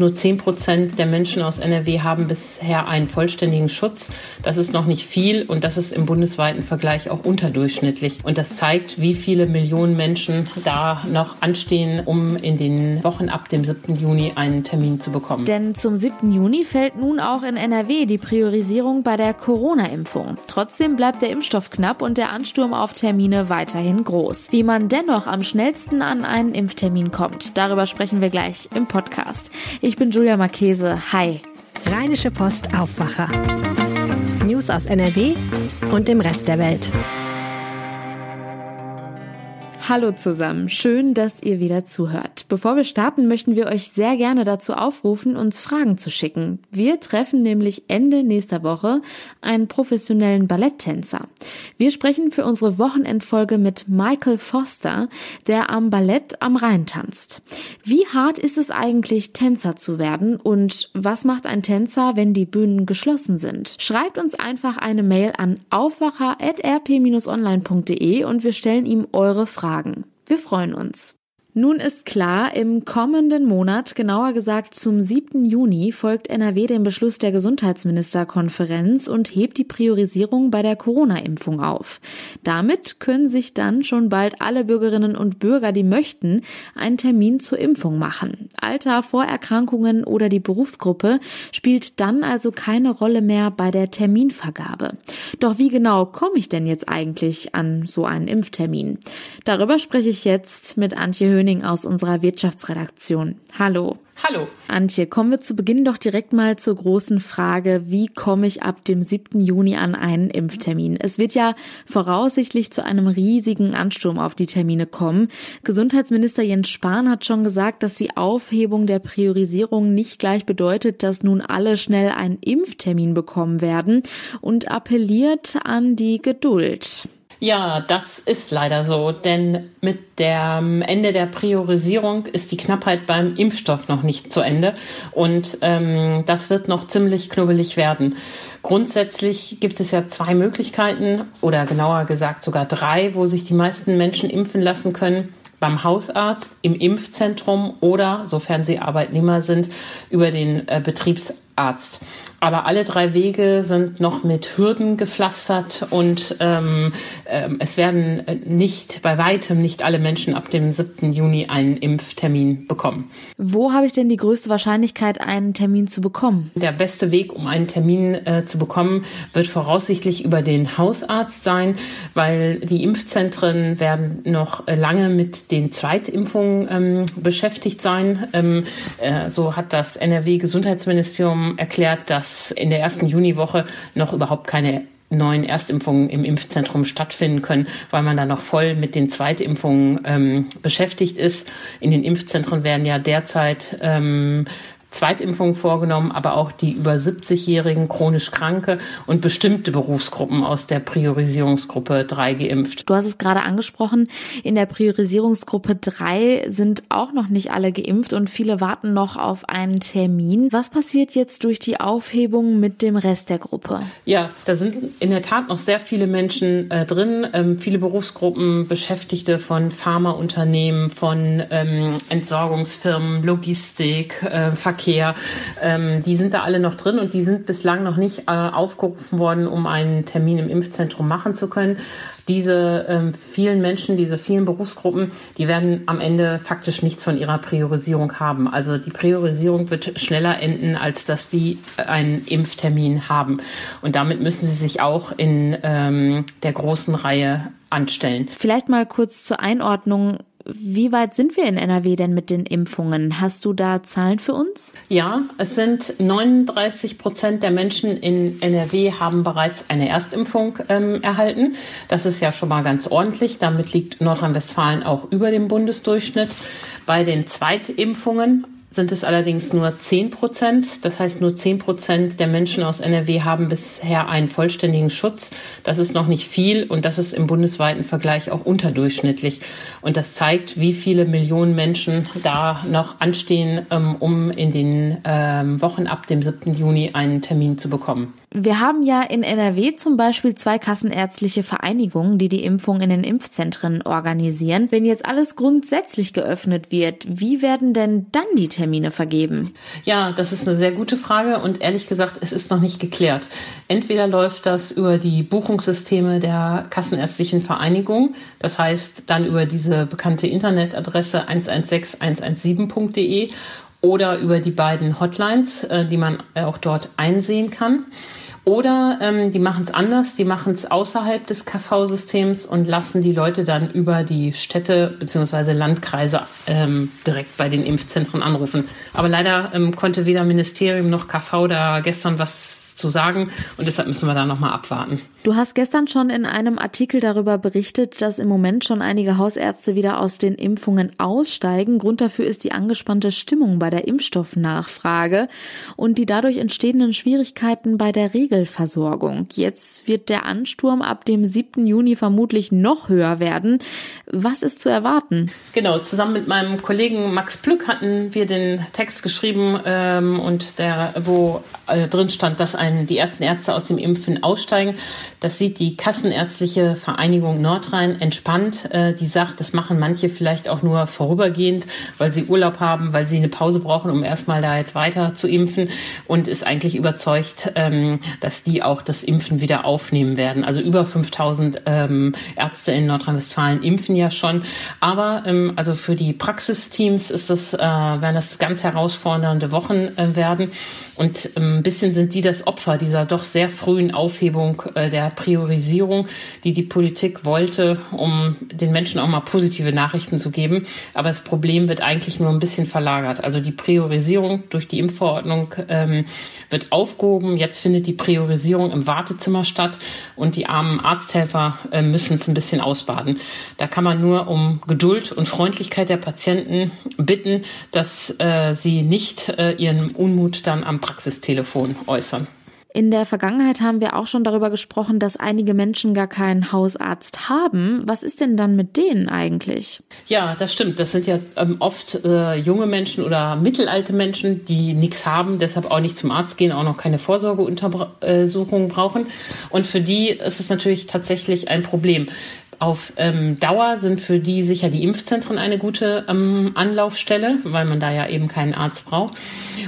Nur 10 Prozent der Menschen aus NRW haben bisher einen vollständigen Schutz. Das ist noch nicht viel und das ist im bundesweiten Vergleich auch unterdurchschnittlich. Und das zeigt, wie viele Millionen Menschen da noch anstehen, um in den Wochen ab dem 7. Juni einen Termin zu bekommen. Denn zum 7. Juni fällt nun auch in NRW die Priorisierung bei der Corona-Impfung. Trotzdem bleibt der Impfstoff knapp und der Ansturm auf Termine weiterhin groß. Wie man dennoch am schnellsten an einen Impftermin kommt, darüber sprechen wir gleich im Podcast. Ich bin Julia Marchese. Hi. Rheinische Post Aufwacher. News aus NRW und dem Rest der Welt. Hallo zusammen, schön, dass ihr wieder zuhört. Bevor wir starten, möchten wir euch sehr gerne dazu aufrufen, uns Fragen zu schicken. Wir treffen nämlich Ende nächster Woche einen professionellen Balletttänzer. Wir sprechen für unsere Wochenendfolge mit Michael Foster, der am Ballett am Rhein tanzt. Wie hart ist es eigentlich, Tänzer zu werden und was macht ein Tänzer, wenn die Bühnen geschlossen sind? Schreibt uns einfach eine Mail an aufwacher.rp-online.de und wir stellen ihm eure Fragen. Fragen. Wir freuen uns. Nun ist klar, im kommenden Monat, genauer gesagt zum 7. Juni, folgt NRW dem Beschluss der Gesundheitsministerkonferenz und hebt die Priorisierung bei der Corona-Impfung auf. Damit können sich dann schon bald alle Bürgerinnen und Bürger, die möchten, einen Termin zur Impfung machen. Alter, Vorerkrankungen oder die Berufsgruppe spielt dann also keine Rolle mehr bei der Terminvergabe. Doch wie genau komme ich denn jetzt eigentlich an so einen Impftermin? Darüber spreche ich jetzt mit Antje Höhn Höning aus unserer Wirtschaftsredaktion. Hallo. Hallo. Antje, kommen wir zu Beginn doch direkt mal zur großen Frage, wie komme ich ab dem 7. Juni an einen Impftermin? Es wird ja voraussichtlich zu einem riesigen Ansturm auf die Termine kommen. Gesundheitsminister Jens Spahn hat schon gesagt, dass die Aufhebung der Priorisierung nicht gleich bedeutet, dass nun alle schnell einen Impftermin bekommen werden und appelliert an die Geduld. Ja, das ist leider so, denn mit dem Ende der Priorisierung ist die Knappheit beim Impfstoff noch nicht zu Ende und ähm, das wird noch ziemlich knubbelig werden. Grundsätzlich gibt es ja zwei Möglichkeiten oder genauer gesagt sogar drei, wo sich die meisten Menschen impfen lassen können beim Hausarzt, im Impfzentrum oder, sofern sie Arbeitnehmer sind, über den äh, Betriebsarzt. Aber alle drei Wege sind noch mit Hürden gepflastert und ähm, äh, es werden nicht, bei weitem nicht alle Menschen ab dem 7. Juni einen Impftermin bekommen. Wo habe ich denn die größte Wahrscheinlichkeit, einen Termin zu bekommen? Der beste Weg, um einen Termin äh, zu bekommen, wird voraussichtlich über den Hausarzt sein, weil die Impfzentren werden noch lange mit den Zweitimpfungen ähm, beschäftigt sein. Ähm, äh, so hat das NRW-Gesundheitsministerium erklärt, dass in der ersten Juniwoche noch überhaupt keine neuen Erstimpfungen im Impfzentrum stattfinden können, weil man da noch voll mit den Zweitimpfungen ähm, beschäftigt ist. In den Impfzentren werden ja derzeit ähm, Zweitimpfungen vorgenommen, aber auch die über 70-jährigen chronisch Kranke und bestimmte Berufsgruppen aus der Priorisierungsgruppe 3 geimpft. Du hast es gerade angesprochen, in der Priorisierungsgruppe 3 sind auch noch nicht alle geimpft und viele warten noch auf einen Termin. Was passiert jetzt durch die Aufhebung mit dem Rest der Gruppe? Ja, da sind in der Tat noch sehr viele Menschen äh, drin, ähm, viele Berufsgruppen, Beschäftigte von Pharmaunternehmen, von ähm, Entsorgungsfirmen, Logistik, äh, Verkehr Verkehr, ähm, die sind da alle noch drin und die sind bislang noch nicht äh, aufgerufen worden, um einen Termin im Impfzentrum machen zu können. Diese ähm, vielen Menschen, diese vielen Berufsgruppen, die werden am Ende faktisch nichts von ihrer Priorisierung haben. Also die Priorisierung wird schneller enden, als dass die einen Impftermin haben. Und damit müssen sie sich auch in ähm, der großen Reihe anstellen. Vielleicht mal kurz zur Einordnung. Wie weit sind wir in NRW denn mit den Impfungen? Hast du da Zahlen für uns? Ja, es sind 39 Prozent der Menschen in NRW haben bereits eine Erstimpfung ähm, erhalten. Das ist ja schon mal ganz ordentlich. Damit liegt Nordrhein-Westfalen auch über dem Bundesdurchschnitt. Bei den Zweitimpfungen sind es allerdings nur 10 Prozent. Das heißt, nur 10 Prozent der Menschen aus NRW haben bisher einen vollständigen Schutz. Das ist noch nicht viel und das ist im bundesweiten Vergleich auch unterdurchschnittlich. Und das zeigt, wie viele Millionen Menschen da noch anstehen, ähm, um in den ähm, Wochen ab dem 7. Juni einen Termin zu bekommen. Wir haben ja in NRW zum Beispiel zwei kassenärztliche Vereinigungen, die die Impfung in den Impfzentren organisieren. Wenn jetzt alles grundsätzlich geöffnet wird, wie werden denn dann die Termine vergeben? Ja, das ist eine sehr gute Frage und ehrlich gesagt, es ist noch nicht geklärt. Entweder läuft das über die Buchungssysteme der kassenärztlichen Vereinigung, das heißt dann über diese bekannte Internetadresse 116117.de oder über die beiden Hotlines, äh, die man auch dort einsehen kann. Oder ähm, die machen es anders, die machen es außerhalb des KV-Systems und lassen die Leute dann über die Städte bzw. Landkreise ähm, direkt bei den Impfzentren anrufen. Aber leider ähm, konnte weder Ministerium noch KV da gestern was zu sagen und deshalb müssen wir da nochmal abwarten. Du hast gestern schon in einem Artikel darüber berichtet, dass im Moment schon einige Hausärzte wieder aus den Impfungen aussteigen. Grund dafür ist die angespannte Stimmung bei der Impfstoffnachfrage und die dadurch entstehenden Schwierigkeiten bei der Regelversorgung. Jetzt wird der Ansturm ab dem 7. Juni vermutlich noch höher werden. Was ist zu erwarten? Genau, zusammen mit meinem Kollegen Max Plück hatten wir den Text geschrieben ähm, und der, wo äh, drin stand, dass ein, die ersten Ärzte aus dem Impfen aussteigen. Das sieht die Kassenärztliche Vereinigung Nordrhein entspannt. Äh, die sagt, das machen manche vielleicht auch nur vorübergehend, weil sie Urlaub haben, weil sie eine Pause brauchen, um erstmal da jetzt weiter zu impfen und ist eigentlich überzeugt, ähm, dass die auch das Impfen wieder aufnehmen werden. Also über 5000 ähm, Ärzte in Nordrhein-Westfalen impfen ja schon. Aber ähm, also für die Praxisteams ist das, äh, werden das ganz herausfordernde Wochen äh, werden. Und ähm, ein bisschen sind die das Opfer dieser doch sehr frühen Aufhebung äh, der Priorisierung, die die Politik wollte, um den Menschen auch mal positive Nachrichten zu geben. Aber das Problem wird eigentlich nur ein bisschen verlagert. Also die Priorisierung durch die Impfverordnung ähm, wird aufgehoben. Jetzt findet die Priorisierung im Wartezimmer statt und die armen Arzthelfer äh, müssen es ein bisschen ausbaden. Da kann man nur um Geduld und Freundlichkeit der Patienten bitten, dass äh, sie nicht äh, ihren Unmut dann am Praxistelefon äußern. In der Vergangenheit haben wir auch schon darüber gesprochen, dass einige Menschen gar keinen Hausarzt haben. Was ist denn dann mit denen eigentlich? Ja, das stimmt. Das sind ja ähm, oft äh, junge Menschen oder mittelalte Menschen, die nichts haben, deshalb auch nicht zum Arzt gehen, auch noch keine Vorsorgeuntersuchung brauchen. Und für die ist es natürlich tatsächlich ein Problem. Auf ähm, Dauer sind für die sicher die Impfzentren eine gute ähm, Anlaufstelle, weil man da ja eben keinen Arzt braucht.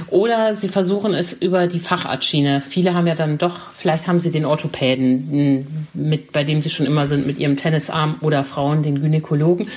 Oder sie versuchen es über die Facharztschiene. Viele haben ja dann doch, vielleicht haben sie den Orthopäden, mit, bei dem sie schon immer sind, mit ihrem Tennisarm oder Frauen den Gynäkologen.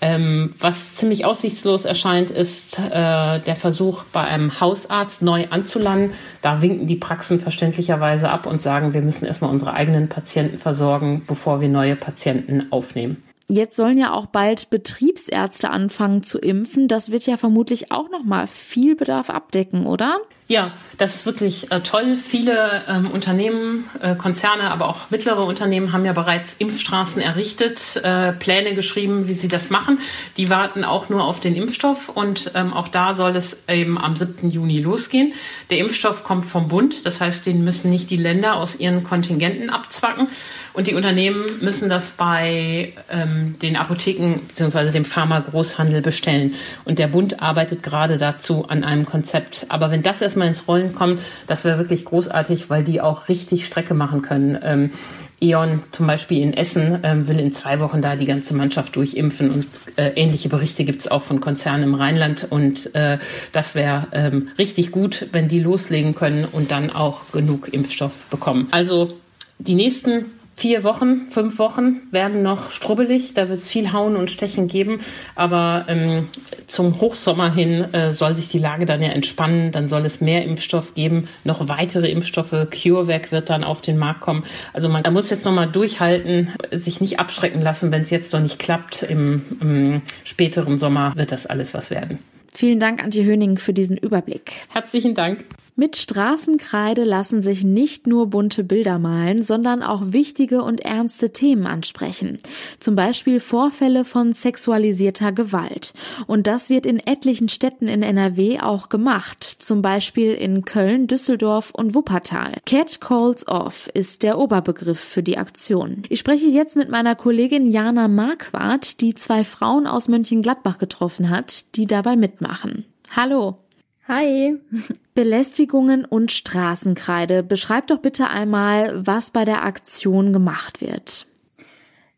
Ähm, was ziemlich aussichtslos erscheint, ist äh, der Versuch, bei einem Hausarzt neu anzulangen. Da winken die Praxen verständlicherweise ab und sagen, wir müssen erstmal unsere eigenen Patienten versorgen, bevor wir neue Patienten aufnehmen. Jetzt sollen ja auch bald Betriebsärzte anfangen zu impfen. Das wird ja vermutlich auch noch mal viel Bedarf abdecken, oder? Ja, das ist wirklich äh, toll. Viele ähm, Unternehmen, äh, Konzerne, aber auch mittlere Unternehmen haben ja bereits Impfstraßen errichtet, äh, Pläne geschrieben, wie sie das machen. Die warten auch nur auf den Impfstoff und ähm, auch da soll es eben am 7. Juni losgehen. Der Impfstoff kommt vom Bund, das heißt, den müssen nicht die Länder aus ihren Kontingenten abzwacken und die Unternehmen müssen das bei ähm, den Apotheken bzw. dem Pharmagroßhandel bestellen. Und der Bund arbeitet gerade dazu an einem Konzept. Aber wenn das erstmal mal ins Rollen kommt, das wäre wirklich großartig, weil die auch richtig Strecke machen können. Ähm, E.ON zum Beispiel in Essen ähm, will in zwei Wochen da die ganze Mannschaft durchimpfen und äh, ähnliche Berichte gibt es auch von Konzernen im Rheinland und äh, das wäre ähm, richtig gut, wenn die loslegen können und dann auch genug Impfstoff bekommen. Also die nächsten vier Wochen, fünf Wochen werden noch strubbelig. Da wird es viel Hauen und Stechen geben. Aber ähm, zum Hochsommer hin äh, soll sich die Lage dann ja entspannen. Dann soll es mehr Impfstoff geben, noch weitere Impfstoffe. CureVac wird dann auf den Markt kommen. Also man muss jetzt noch mal durchhalten, sich nicht abschrecken lassen, wenn es jetzt noch nicht klappt. Im, Im späteren Sommer wird das alles was werden. Vielen Dank, Antje Höning, für diesen Überblick. Herzlichen Dank. Mit Straßenkreide lassen sich nicht nur bunte Bilder malen, sondern auch wichtige und ernste Themen ansprechen. Zum Beispiel Vorfälle von sexualisierter Gewalt. Und das wird in etlichen Städten in NRW auch gemacht. Zum Beispiel in Köln, Düsseldorf und Wuppertal. Cat Calls Off ist der Oberbegriff für die Aktion. Ich spreche jetzt mit meiner Kollegin Jana Marquardt, die zwei Frauen aus Mönchengladbach getroffen hat, die dabei mitmachen. Hallo. Hi. Belästigungen und Straßenkreide. Beschreib doch bitte einmal, was bei der Aktion gemacht wird.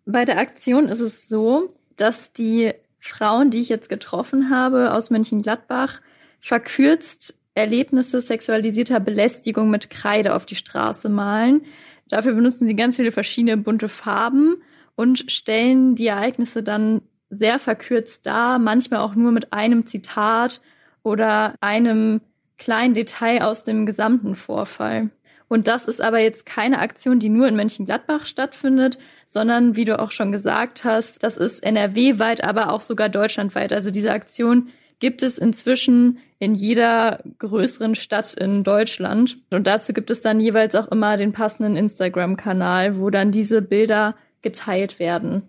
Bei der Aktion ist es so, dass die Frauen, die ich jetzt getroffen habe aus Mönchengladbach, verkürzt Erlebnisse sexualisierter Belästigung mit Kreide auf die Straße malen. Dafür benutzen sie ganz viele verschiedene bunte Farben und stellen die Ereignisse dann sehr verkürzt dar, manchmal auch nur mit einem Zitat oder einem kleinen Detail aus dem gesamten Vorfall. Und das ist aber jetzt keine Aktion, die nur in Mönchengladbach stattfindet, sondern wie du auch schon gesagt hast, das ist NRW-weit, aber auch sogar deutschlandweit. Also diese Aktion gibt es inzwischen in jeder größeren Stadt in Deutschland. Und dazu gibt es dann jeweils auch immer den passenden Instagram-Kanal, wo dann diese Bilder geteilt werden.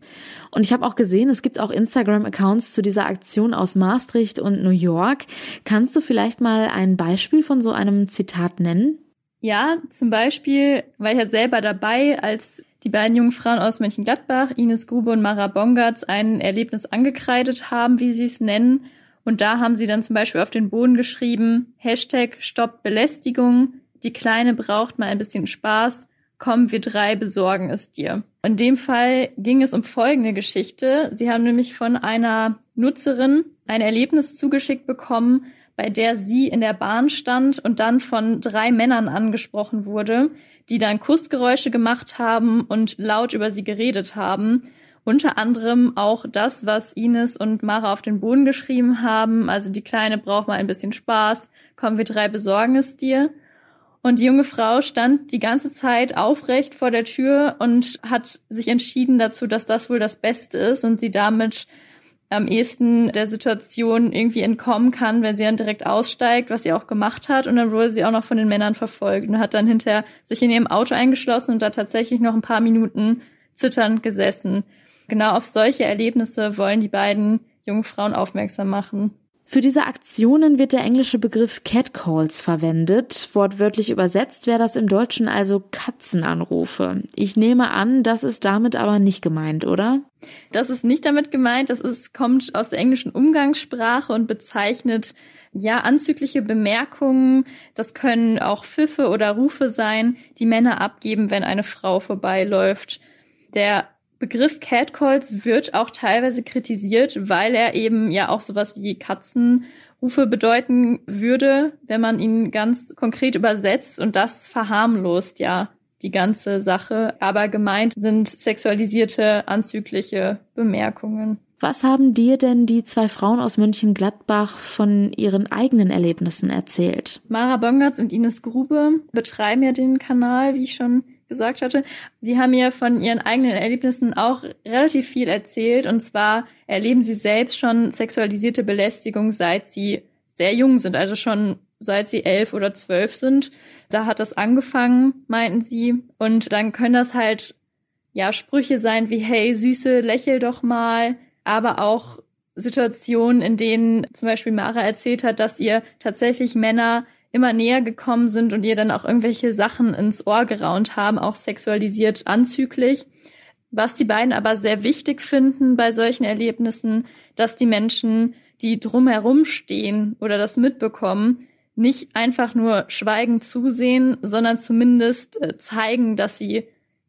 Und ich habe auch gesehen, es gibt auch Instagram-Accounts zu dieser Aktion aus Maastricht und New York. Kannst du vielleicht mal ein Beispiel von so einem Zitat nennen? Ja, zum Beispiel war ich ja selber dabei, als die beiden jungen Frauen aus Mönchengladbach, Ines Grube und Mara Bongartz, ein Erlebnis angekreidet haben, wie sie es nennen. Und da haben sie dann zum Beispiel auf den Boden geschrieben, Hashtag Stopp Belästigung, die Kleine braucht mal ein bisschen Spaß, komm, wir drei besorgen es dir. In dem Fall ging es um folgende Geschichte. Sie haben nämlich von einer Nutzerin ein Erlebnis zugeschickt bekommen, bei der sie in der Bahn stand und dann von drei Männern angesprochen wurde, die dann Kussgeräusche gemacht haben und laut über sie geredet haben. Unter anderem auch das, was Ines und Mara auf den Boden geschrieben haben. Also die Kleine braucht mal ein bisschen Spaß. Komm, wir drei besorgen es dir. Und die junge Frau stand die ganze Zeit aufrecht vor der Tür und hat sich entschieden dazu, dass das wohl das Beste ist und sie damit am ehesten der Situation irgendwie entkommen kann, wenn sie dann direkt aussteigt, was sie auch gemacht hat. Und dann wurde sie auch noch von den Männern verfolgt und hat dann hinterher sich in ihrem Auto eingeschlossen und da tatsächlich noch ein paar Minuten zitternd gesessen. Genau auf solche Erlebnisse wollen die beiden jungen Frauen aufmerksam machen. Für diese Aktionen wird der englische Begriff Catcalls verwendet. Wortwörtlich übersetzt wäre das im Deutschen also Katzenanrufe. Ich nehme an, das ist damit aber nicht gemeint, oder? Das ist nicht damit gemeint. Das ist, kommt aus der englischen Umgangssprache und bezeichnet ja, anzügliche Bemerkungen, das können auch Pfiffe oder Rufe sein, die Männer abgeben, wenn eine Frau vorbeiläuft. Der Begriff Catcalls wird auch teilweise kritisiert, weil er eben ja auch sowas wie Katzenrufe bedeuten würde, wenn man ihn ganz konkret übersetzt und das verharmlost ja die ganze Sache. Aber gemeint sind sexualisierte, anzügliche Bemerkungen. Was haben dir denn die zwei Frauen aus Mönchengladbach von ihren eigenen Erlebnissen erzählt? Mara Bongartz und Ines Grube betreiben ja den Kanal, wie ich schon gesagt hatte. Sie haben mir von ihren eigenen Erlebnissen auch relativ viel erzählt. Und zwar erleben sie selbst schon sexualisierte Belästigung, seit sie sehr jung sind, also schon seit sie elf oder zwölf sind. Da hat das angefangen, meinten sie. Und dann können das halt, ja, Sprüche sein wie, hey, Süße, lächel doch mal. Aber auch Situationen, in denen zum Beispiel Mara erzählt hat, dass ihr tatsächlich Männer immer näher gekommen sind und ihr dann auch irgendwelche Sachen ins Ohr geraunt haben, auch sexualisiert anzüglich. Was die beiden aber sehr wichtig finden bei solchen Erlebnissen, dass die Menschen, die drumherum stehen oder das mitbekommen, nicht einfach nur schweigend zusehen, sondern zumindest äh, zeigen, dass sie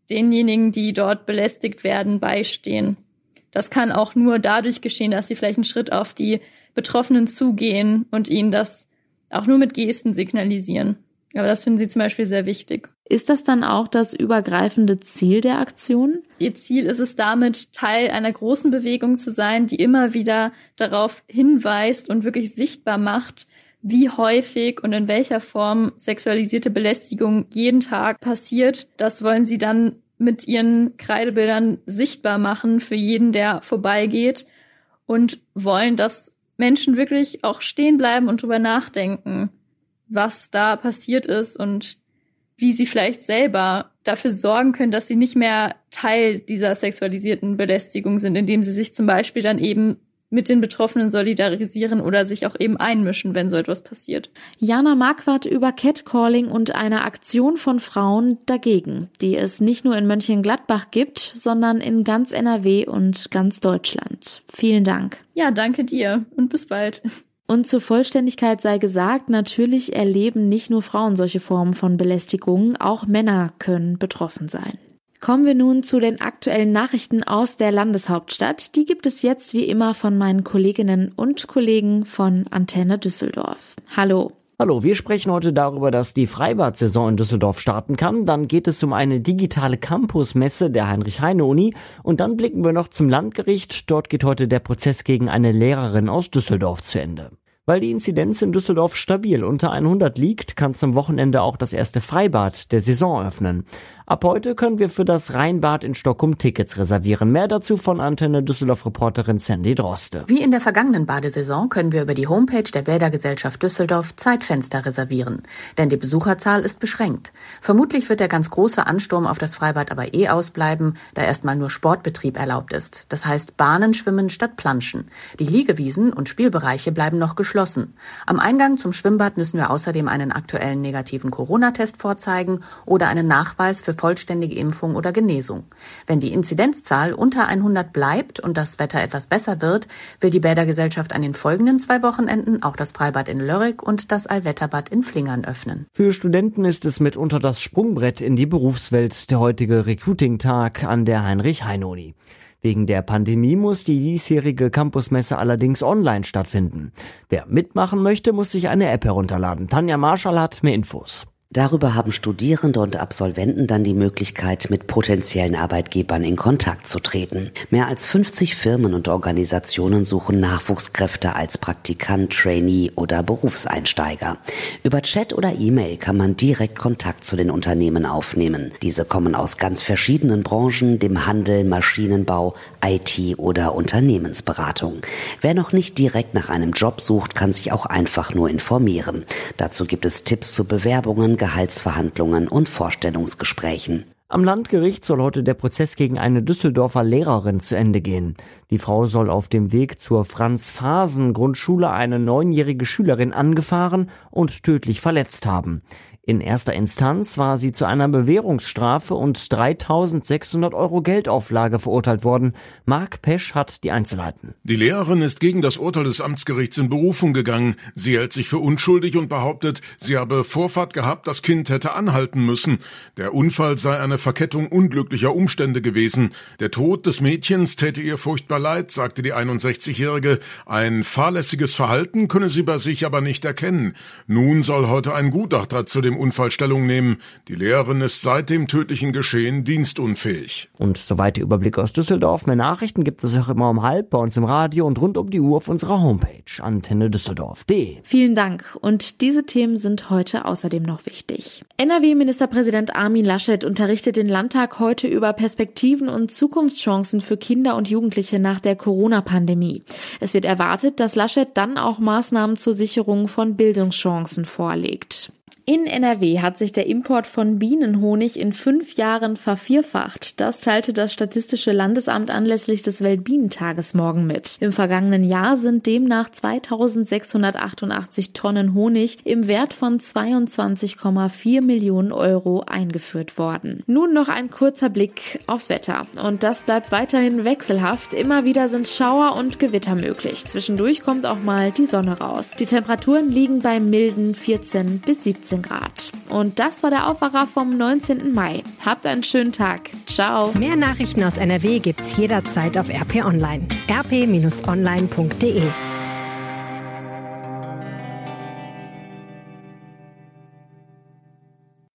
denjenigen, die dort belästigt werden, beistehen. Das kann auch nur dadurch geschehen, dass sie vielleicht einen Schritt auf die Betroffenen zugehen und ihnen das auch nur mit Gesten signalisieren. Aber das finden sie zum Beispiel sehr wichtig. Ist das dann auch das übergreifende Ziel der Aktion? Ihr Ziel ist es damit, Teil einer großen Bewegung zu sein, die immer wieder darauf hinweist und wirklich sichtbar macht, wie häufig und in welcher Form sexualisierte Belästigung jeden Tag passiert. Das wollen sie dann mit ihren Kreidebildern sichtbar machen für jeden, der vorbeigeht und wollen, dass Menschen wirklich auch stehen bleiben und drüber nachdenken, was da passiert ist und wie sie vielleicht selber dafür sorgen können, dass sie nicht mehr Teil dieser sexualisierten Belästigung sind, indem sie sich zum Beispiel dann eben mit den Betroffenen solidarisieren oder sich auch eben einmischen, wenn so etwas passiert. Jana Marquardt über Catcalling und eine Aktion von Frauen dagegen, die es nicht nur in Mönchengladbach gibt, sondern in ganz NRW und ganz Deutschland. Vielen Dank. Ja, danke dir und bis bald. Und zur Vollständigkeit sei gesagt, natürlich erleben nicht nur Frauen solche Formen von Belästigung, auch Männer können betroffen sein. Kommen wir nun zu den aktuellen Nachrichten aus der Landeshauptstadt. Die gibt es jetzt wie immer von meinen Kolleginnen und Kollegen von Antenne Düsseldorf. Hallo. Hallo, wir sprechen heute darüber, dass die Freibad-Saison in Düsseldorf starten kann. Dann geht es um eine digitale Campusmesse der Heinrich-Heine-Uni. Und dann blicken wir noch zum Landgericht. Dort geht heute der Prozess gegen eine Lehrerin aus Düsseldorf zu Ende. Weil die Inzidenz in Düsseldorf stabil unter 100 liegt, kann zum Wochenende auch das erste Freibad der Saison öffnen. Ab heute können wir für das Rheinbad in Stockholm Tickets reservieren. Mehr dazu von Antenne Düsseldorf-Reporterin Sandy Droste. Wie in der vergangenen Badesaison können wir über die Homepage der Bädergesellschaft Düsseldorf Zeitfenster reservieren. Denn die Besucherzahl ist beschränkt. Vermutlich wird der ganz große Ansturm auf das Freibad aber eh ausbleiben, da erstmal nur Sportbetrieb erlaubt ist. Das heißt Bahnen schwimmen statt Planschen. Die Liegewiesen und Spielbereiche bleiben noch geschlossen. Am Eingang zum Schwimmbad müssen wir außerdem einen aktuellen negativen Corona-Test vorzeigen oder einen Nachweis für vollständige Impfung oder Genesung. Wenn die Inzidenzzahl unter 100 bleibt und das Wetter etwas besser wird, will die Bädergesellschaft an den folgenden zwei Wochenenden auch das Freibad in Lörrick und das Allwetterbad in Flingern öffnen. Für Studenten ist es mitunter das Sprungbrett in die Berufswelt der heutige Recruiting-Tag an der Heinrich-Heine-Uni. Wegen der Pandemie muss die diesjährige Campusmesse allerdings online stattfinden. Wer mitmachen möchte, muss sich eine App herunterladen. Tanja Marschall hat mehr Infos. Darüber haben Studierende und Absolventen dann die Möglichkeit, mit potenziellen Arbeitgebern in Kontakt zu treten. Mehr als 50 Firmen und Organisationen suchen Nachwuchskräfte als Praktikant, Trainee oder Berufseinsteiger. Über Chat oder E-Mail kann man direkt Kontakt zu den Unternehmen aufnehmen. Diese kommen aus ganz verschiedenen Branchen, dem Handel, Maschinenbau, IT oder Unternehmensberatung. Wer noch nicht direkt nach einem Job sucht, kann sich auch einfach nur informieren. Dazu gibt es Tipps zu Bewerbungen, Gehaltsverhandlungen und Vorstellungsgesprächen. Am Landgericht soll heute der Prozess gegen eine Düsseldorfer Lehrerin zu Ende gehen. Die Frau soll auf dem Weg zur Franz-Fasen-Grundschule eine neunjährige Schülerin angefahren und tödlich verletzt haben. In erster Instanz war sie zu einer Bewährungsstrafe und 3600 Euro Geldauflage verurteilt worden. Marc Pesch hat die Einzelheiten. Die Lehrerin ist gegen das Urteil des Amtsgerichts in Berufung gegangen. Sie hält sich für unschuldig und behauptet, sie habe Vorfahrt gehabt, das Kind hätte anhalten müssen. Der Unfall sei eine Verkettung unglücklicher Umstände gewesen. Der Tod des Mädchens täte ihr furchtbar leid, sagte die 61-Jährige. Ein fahrlässiges Verhalten könne sie bei sich aber nicht erkennen. Nun soll heute ein Gutachter zu dem dem Unfall Stellung nehmen. Die Lehrerin ist seit dem tödlichen Geschehen dienstunfähig. Und soweit der Überblick aus Düsseldorf. Mehr Nachrichten gibt es auch immer um halb bei uns im Radio und rund um die Uhr auf unserer Homepage antenne Düsseldorf.de. Vielen Dank. Und diese Themen sind heute außerdem noch wichtig. NRW-Ministerpräsident Armin Laschet unterrichtet den Landtag heute über Perspektiven und Zukunftschancen für Kinder und Jugendliche nach der Corona-Pandemie. Es wird erwartet, dass Laschet dann auch Maßnahmen zur Sicherung von Bildungschancen vorlegt. In NRW hat sich der Import von Bienenhonig in fünf Jahren vervierfacht. Das teilte das Statistische Landesamt anlässlich des Weltbienentages morgen mit. Im vergangenen Jahr sind demnach 2688 Tonnen Honig im Wert von 22,4 Millionen Euro eingeführt worden. Nun noch ein kurzer Blick aufs Wetter. Und das bleibt weiterhin wechselhaft. Immer wieder sind Schauer und Gewitter möglich. Zwischendurch kommt auch mal die Sonne raus. Die Temperaturen liegen bei milden 14 bis 17 15 Grad. Und das war der Aufwacher vom 19. Mai. Habt einen schönen Tag. Ciao. Mehr Nachrichten aus NRW gibt's jederzeit auf RP Online. rp-online.de